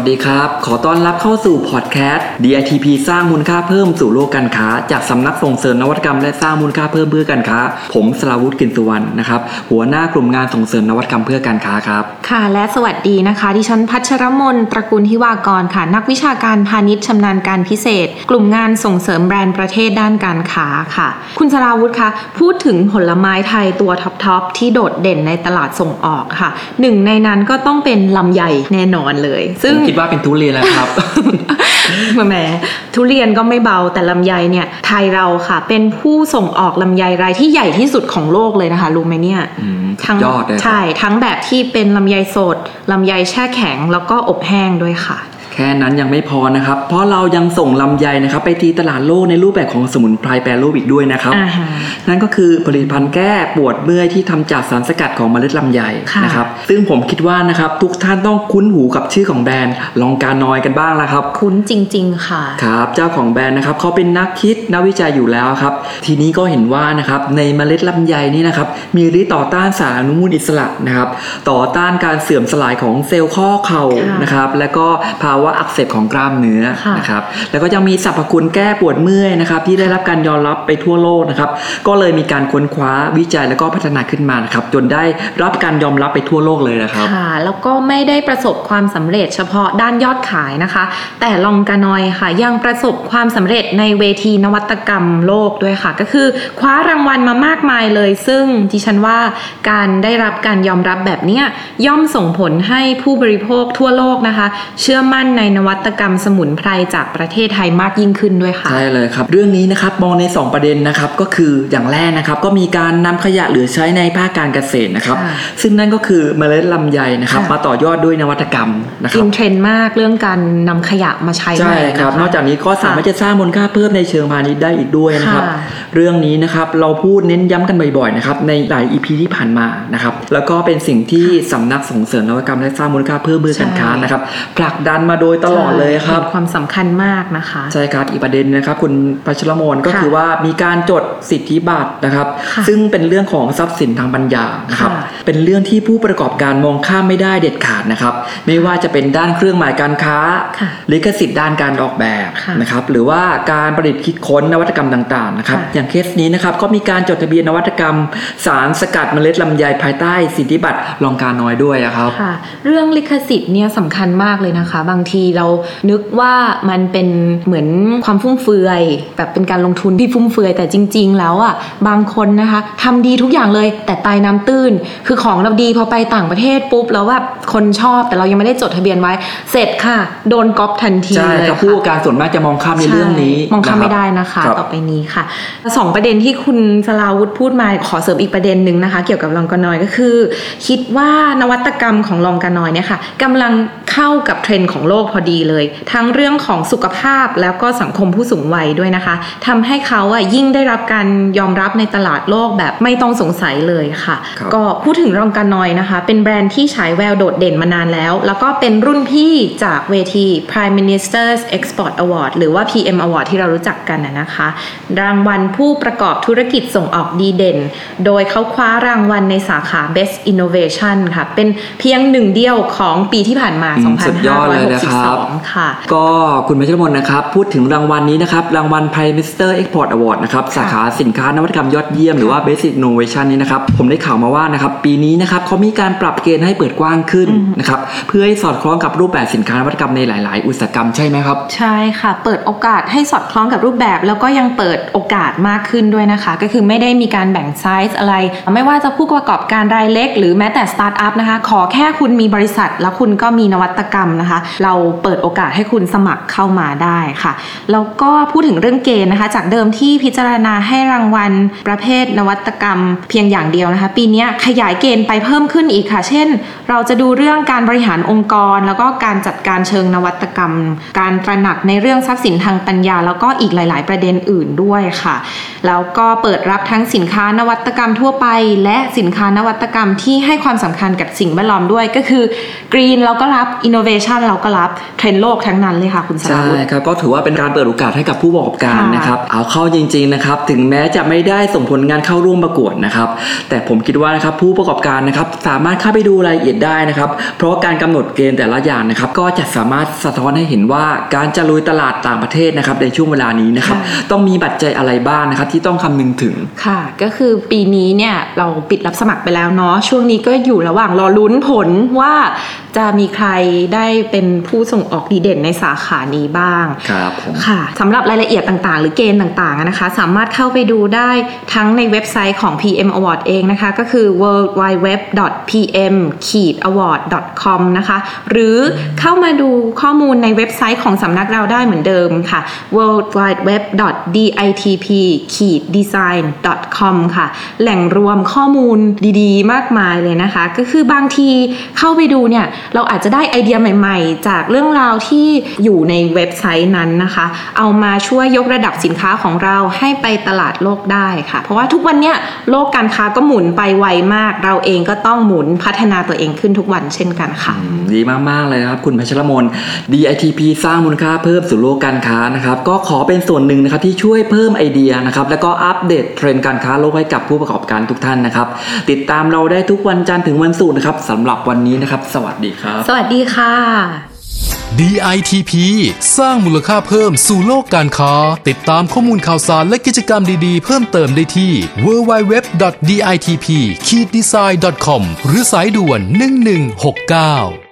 วัสดีครับ ขอต้อนรับเข้าสู่พอดแคสต์ DITP สร้างมูลค่าเพิ่มสู่โลกการค้า จากสำนักส่งเสริมนวัตกรรมและสร้างมูลค่าเพิ่มเพื่อการค้า ผมสราวุฒิกินสุวรรณนะครับ หัวหน้ากลุ่มงานส่งเสริมนวัตกรรมเพื่อการค้าครับ ค่ะ และสวัสดีนะคะ ดิฉันพัชรมนตระกูลทิวากรค่ะ นักวิชาการพาณิชย์ชำนาญการพิเศษ กลุ่มงานส่งเสริมแบรนด์ประเทศด้านการค้าค่ะ คุณสราวุฒิคะ พูดถึงผลไม้ไทยตัวท็อปๆที่โดดเด่นในตลาดส่งออกค่ะ หนึ่งในนั้นก็ต้องเป็นลำไยแน่นอนเลย ซึ่งคิดว่าเป็นทุเรียนแล้วครับแหมทุเรียนก็ไม่เบาแต่ลำไยเนี่ย ไทยเราค่ะ เป็นผู้ส่งออกลำไยรายที่ใหญ่ที่สุดของโลกเลยนะคะรู้ไหมเนี่ยทั้งใช่ทั้งแบบที่เป็นลำไยสดลำไยแช่แข็งแล้วก็อบแห้งด้วยค่ะแค่นั้นยังไม่พอนะครับ เพราะเรายังส่งลำไยนะครับ ไปตีตลาดโลกในรูปแบบของสมุนไพรแปรรูปอีกด้วยนะครับ นั่นก็คือผลิตภัณฑ์แก้ปวดเมื่อยที่ทำจากสารสกัดของเมล็ดลำไยนะครับ ซึ่งผมคิดว่านะครับทุกท่านต้องคุ้นหูกับชื่อของแบรนด์ลองการนอยกันบ้างแล้วครับ คุ้นจริง ๆ ค่ะ ครับ เจ้าของแบรนด์นะครับเขาเป็นนักคิดนักวิจัยอยู่แล้วครับ ทีนี้ก็เห็นว่านะครับในเมล็ดลำไยนี่นะครับมีฤทธิ์ต่อต้านสารอนุมูลอิสระนะครับ ต่อต้านการเสื่อมสลายของเซลล์ข้อเข่านะครับ และก็ภาวะอักเสบของกล้ามเนื้อนะครับแล้วก็ยังมีสรรพคุณแก้ปวดเมื่อยนะครับที่ได้รับการยอมรับไปทั่วโลกนะครับก็เลยมีการค้นคว้าวิจัยแล้วก็พัฒนาขึ้นมานะครับจนได้รับการยอมรับไปทั่วโลกเลยนะครับค่ะแล้วก็ไม่ได้ประสบความสำเร็จเฉพาะด้านยอดขายนะคะ แต่ลองกานอยค่ะ ยังประสบความสำเร็จในเวทีนวัตกรรมโลกด้วยค่ะ ก็คือคว้ารางวัลมามากมายเลย ซึ่งดิฉันว่าการได้รับการยอมรับแบบนี้ย่อมส่งผลให้ผู้บริโภคทั่วโลกนะคะ เชื่อมั่นในนวัตกรรมสมุนไพรจากประเทศไทยมากยิ่งขึ้นด้วยค่ะ ใช่เลยครับ เรื่องนี้นะครับมองใน 2 ประเด็นนะครับก็คืออย่างแรกนะครับก็มีการนำขยะเหลือใช้ในภาคการเกษตรนะครับ ซึ่งนั่นก็คือเมล็ดลำไยนะครับ มาต่อยอดด้วยนวัตกรรมนะครับเทรนด์มากเรื่องการนำขยะมาใช้ใช่ครับ นอกจากนี้ก็สามารถจะสร้างมูลค่าเพิ่มในเชิงพาณิชย์ได้อีกด้วยนะครับ เรื่องนี้นะครับเราพูดเน้นย้ำกันบ่อยๆนะครับในหลาย EP ที่ผ่านมานะครับแล้วก็เป็นสิ่งที่สำนักส่งเสริมนวัตกรรมและสร้างมูลค่าเพิ่มเพื่อการค้านะครับผลักดันมาโดยตลอดเลยครับความสำคัญมากนะคะใช่ครับอีกประเด็นนะครับ คุณปัชรมนก็คือว่ามีการจดสิทธิบัตรนะครับ ซึ่งเป็นเรื่องของทรัพย์สินทางปัญญานะครับเป็นเรื่องที่ผู้ประกอบการมองข้ามไม่ได้เด็ดขาดนะครับ ไม่ว่าจะเป็นด้านเครื่องหมายการค้าลิขสิทธิ์ด้านการออกแบบนะครับหรือว่าการประดิษฐ์คิดค้นนวัตกรรมต่างๆนะครับอย่างเคสนี้นะครับก็มีการจดทะเบียนนวัตกรรม สารสกัดเมล็ดลำไยภายใต้สิทธิบัตรลองการน้อยด้วยครับเรื่องลิขสิทธิ์เนี่ยสำคัญมากเลยนะคะ บางทีเรานึกว่ามันเป็นเหมือนความฟุ่มเฟือย แบบเป็นการลงทุนที่ฟุ่มเฟือยแต่จริง ๆ แล้วอะบางคนนะคะทำดีทุกอย่างเลยแต่ตายน้ำตื้น คือของเราดีพอไปต่างประเทศปุ๊บแล้วแบบคนชอบแต่เรายังไม่ได้จดทะเบียนไว้ เสร็จค่ะ โดนก๊อปทันทีเลยค่ะผู้การส่วนมากจะมองข้ามในเรื่องนี้ มองข้ามไม่ได้นะคะต่อไปนี้ค่ะสองประเด็นที่คุณสลาวุธพูดมาขอเสริมอีกประเด็นหนึ่งนะคะ เกี่ยวกับลองกานอยก็คือ คิดว่านวัตกรรมของลองกานอยเนี่ยค่ะกำลัง เข้ากับเทรนด์ของโลกพอดีเลย ทั้งเรื่องของสุขภาพแล้วก็สังคมผู้สูงวัยด้วยนะคะทำให้เขาอะยิ่งได้รับการยอมรับในตลาดโลกแบบไม่ต้องสงสัยเลยค่ะ ก็พูดถึงรองกันนอยนะคะ เป็นแบรนด์ที่ฉายแววโดดเด่นมานานแล้ว แล้วก็เป็นรุ่นพี่จากเวที Prime Minister's Export Award หรือว่า PM Award ที่เรารู้จักกันนะคะ รางวัลผู้ประกอบธุรกิจส่งออกดีเด่น โดยเขาคว้ารางวัลในสาขา Best Innovation ค่ะ เป็นเพียงหนึ่งเดียวของปีที่ผ่านมา2562ค่ะก็คุณพัชรมนนะครับ พูดถึงรางวัลนี้นะครับ รางวัล Prime Minister Export Award นะครับ สาขาสินค้านวัตกรรมยอดเยี่ยมหรือว่า Best Innovation นี้นะครับ ผมได้ข่าวมาว่านะครับ ปีนี้นะครับเขามีการปรับเกณฑ์ให้เปิดกว้างขึ้นนะครับ เพื่อให้สอดคล้องกับรูปแบบสินค้านวัตกรรมในหลาย ๆ อุตสาหกรรมใช่ไหมครับ ใช่ค่ะ เปิดโอกาสให้สอดคล้องกับรูปแบบ แล้วก็ยังเปิดโอกาสมากขึ้นด้วยนะคะ ก็คือไม่ได้มีการแบ่งไซส์อะไร ไม่ว่าจะผู้ประกอบการรายเล็ก หรือแม้แต่สตาร์ทอัพนะคะ ขอแค่คุณมีบริษัท แล้วคุณก็มีนวัวัตกรรมนะคะ เราเปิดโอกาสให้คุณสมัครเข้ามาได้ค่ะแล้วก็พูดถึงเรื่องเกณฑ์นะคะ จากเดิมที่พิจารณาให้รางวัลประเภทนวัตกรรมเพียงอย่างเดียวนะคะ ปีนี้ขยายเกณฑ์ไปเพิ่มขึ้นอีกค่ะ เช่น เราจะดูเรื่องการบริหารองค์กร แล้วก็การจัดการเชิงนวัตกรรม การตระหนักในเรื่องทรัพย์สินทางปัญญา แล้วก็อีกหลาย ๆ ประเด็นอื่นด้วยค่ะ แล้วก็เปิดรับทั้งสินค้านวัตกรรมทั่วไป และสินค้านวัตกรรมที่ให้ความสำคัญกับสิ่งแวดล้อมด้วยก็คือgreen เราก็รับ innovation เราก็รับเทรนด์โลกทั้งนั้นเลยค่ะคุณสราใช่วุธครับก็ถือว่าเป็นการเปิดโอกาสให้กับผู้ประกอบการค่ะนะครับเอาเข้าจริงๆนะครับถึงแม้จะไม่ได้ส่งผลงานเข้าร่วมประกวดนะครับแต่ผมคิดว่านะครับผู้ประกอบการนะครับสามารถเข้าไปดูรายละเอียดได้นะครับเพราะว่าการกำหนดเกณฑ์แต่ละอย่างนะครับก็จะสามารถสะท้อนให้เห็นว่าการจะลุยตลาดต่างประเทศนะครับในช่วงเวลานี้นะครับค่ะต้องมีปัจจัยอะไรบ้างนะครับที่ต้องคำนึงถึงค่ะ ก็คือปีนี้เนี่ยเราปิดรับสมัครไปแล้วเนาะช่วงนี้ก็อยู่ระหว่างรอลุ้นผลว่าจะมีใครได้เป็นผู้ส่งออกดีเด่นในสาขานี้บ้างครับผมค่ะสำหรับรายละเอียดต่างๆ หรือเกณฑ์ต่างๆอะนะคะ สามารถเข้าไปดูได้ทั้งในเว็บไซต์ของ PM Award เองนะคะ ก็คือ worldwideweb.pm-award.com นะคะ หรือเข้ามาดูข้อมูลในเว็บไซต์ของสำนักเราได้เหมือนเดิมค่ะ worldwideweb.ditp-design.com ค่ะ แหล่งรวมข้อมูลดีๆ มากมายเลยนะคะ ก็คือบางทีเข้าไปดูเนี่ย เราอาจจะได้ไอเดียใหม่ ๆ จากเรื่องราวที่อยู่ในเว็บไซต์นั้นนะคะ เอามาช่วยยกระดับสินค้าของเราให้ไปตลาดโลกได้ค่ะ เพราะว่าทุกวันเนี้ยโลกการค้าก็หมุนไปไวมาก เราเองก็ต้องหมุนพัฒนาตัวเองขึ้นทุกวันเช่นกันค่ะอืมดีมากๆเลยนะครับคุณพัชรมน DITP สร้างมูลค่าเพิ่มสู่โลกการค้านะครับก็ขอเป็นส่วนหนึ่งนะครับที่ช่วยเพิ่มไอเดียนะครับแล้วก็อัปเดตเทรนด์การค้าโลกให้กับผู้ประกอบการทุกท่านนะครับติดตามเราได้ทุกวันจันทร์ถึงวันศุกร์นะครับสำหรับวันนี้นะครับ สวัสดีครับ สวัสดีค่ะ DITP สร้างมูลค่าเพิ่มสู่โลกการค้า ติดตามข้อมูลข่าวสารและกิจกรรมดีๆ เพิ่มเติมได้ที่ www.ditp-design.com หรือสายด่วน 1169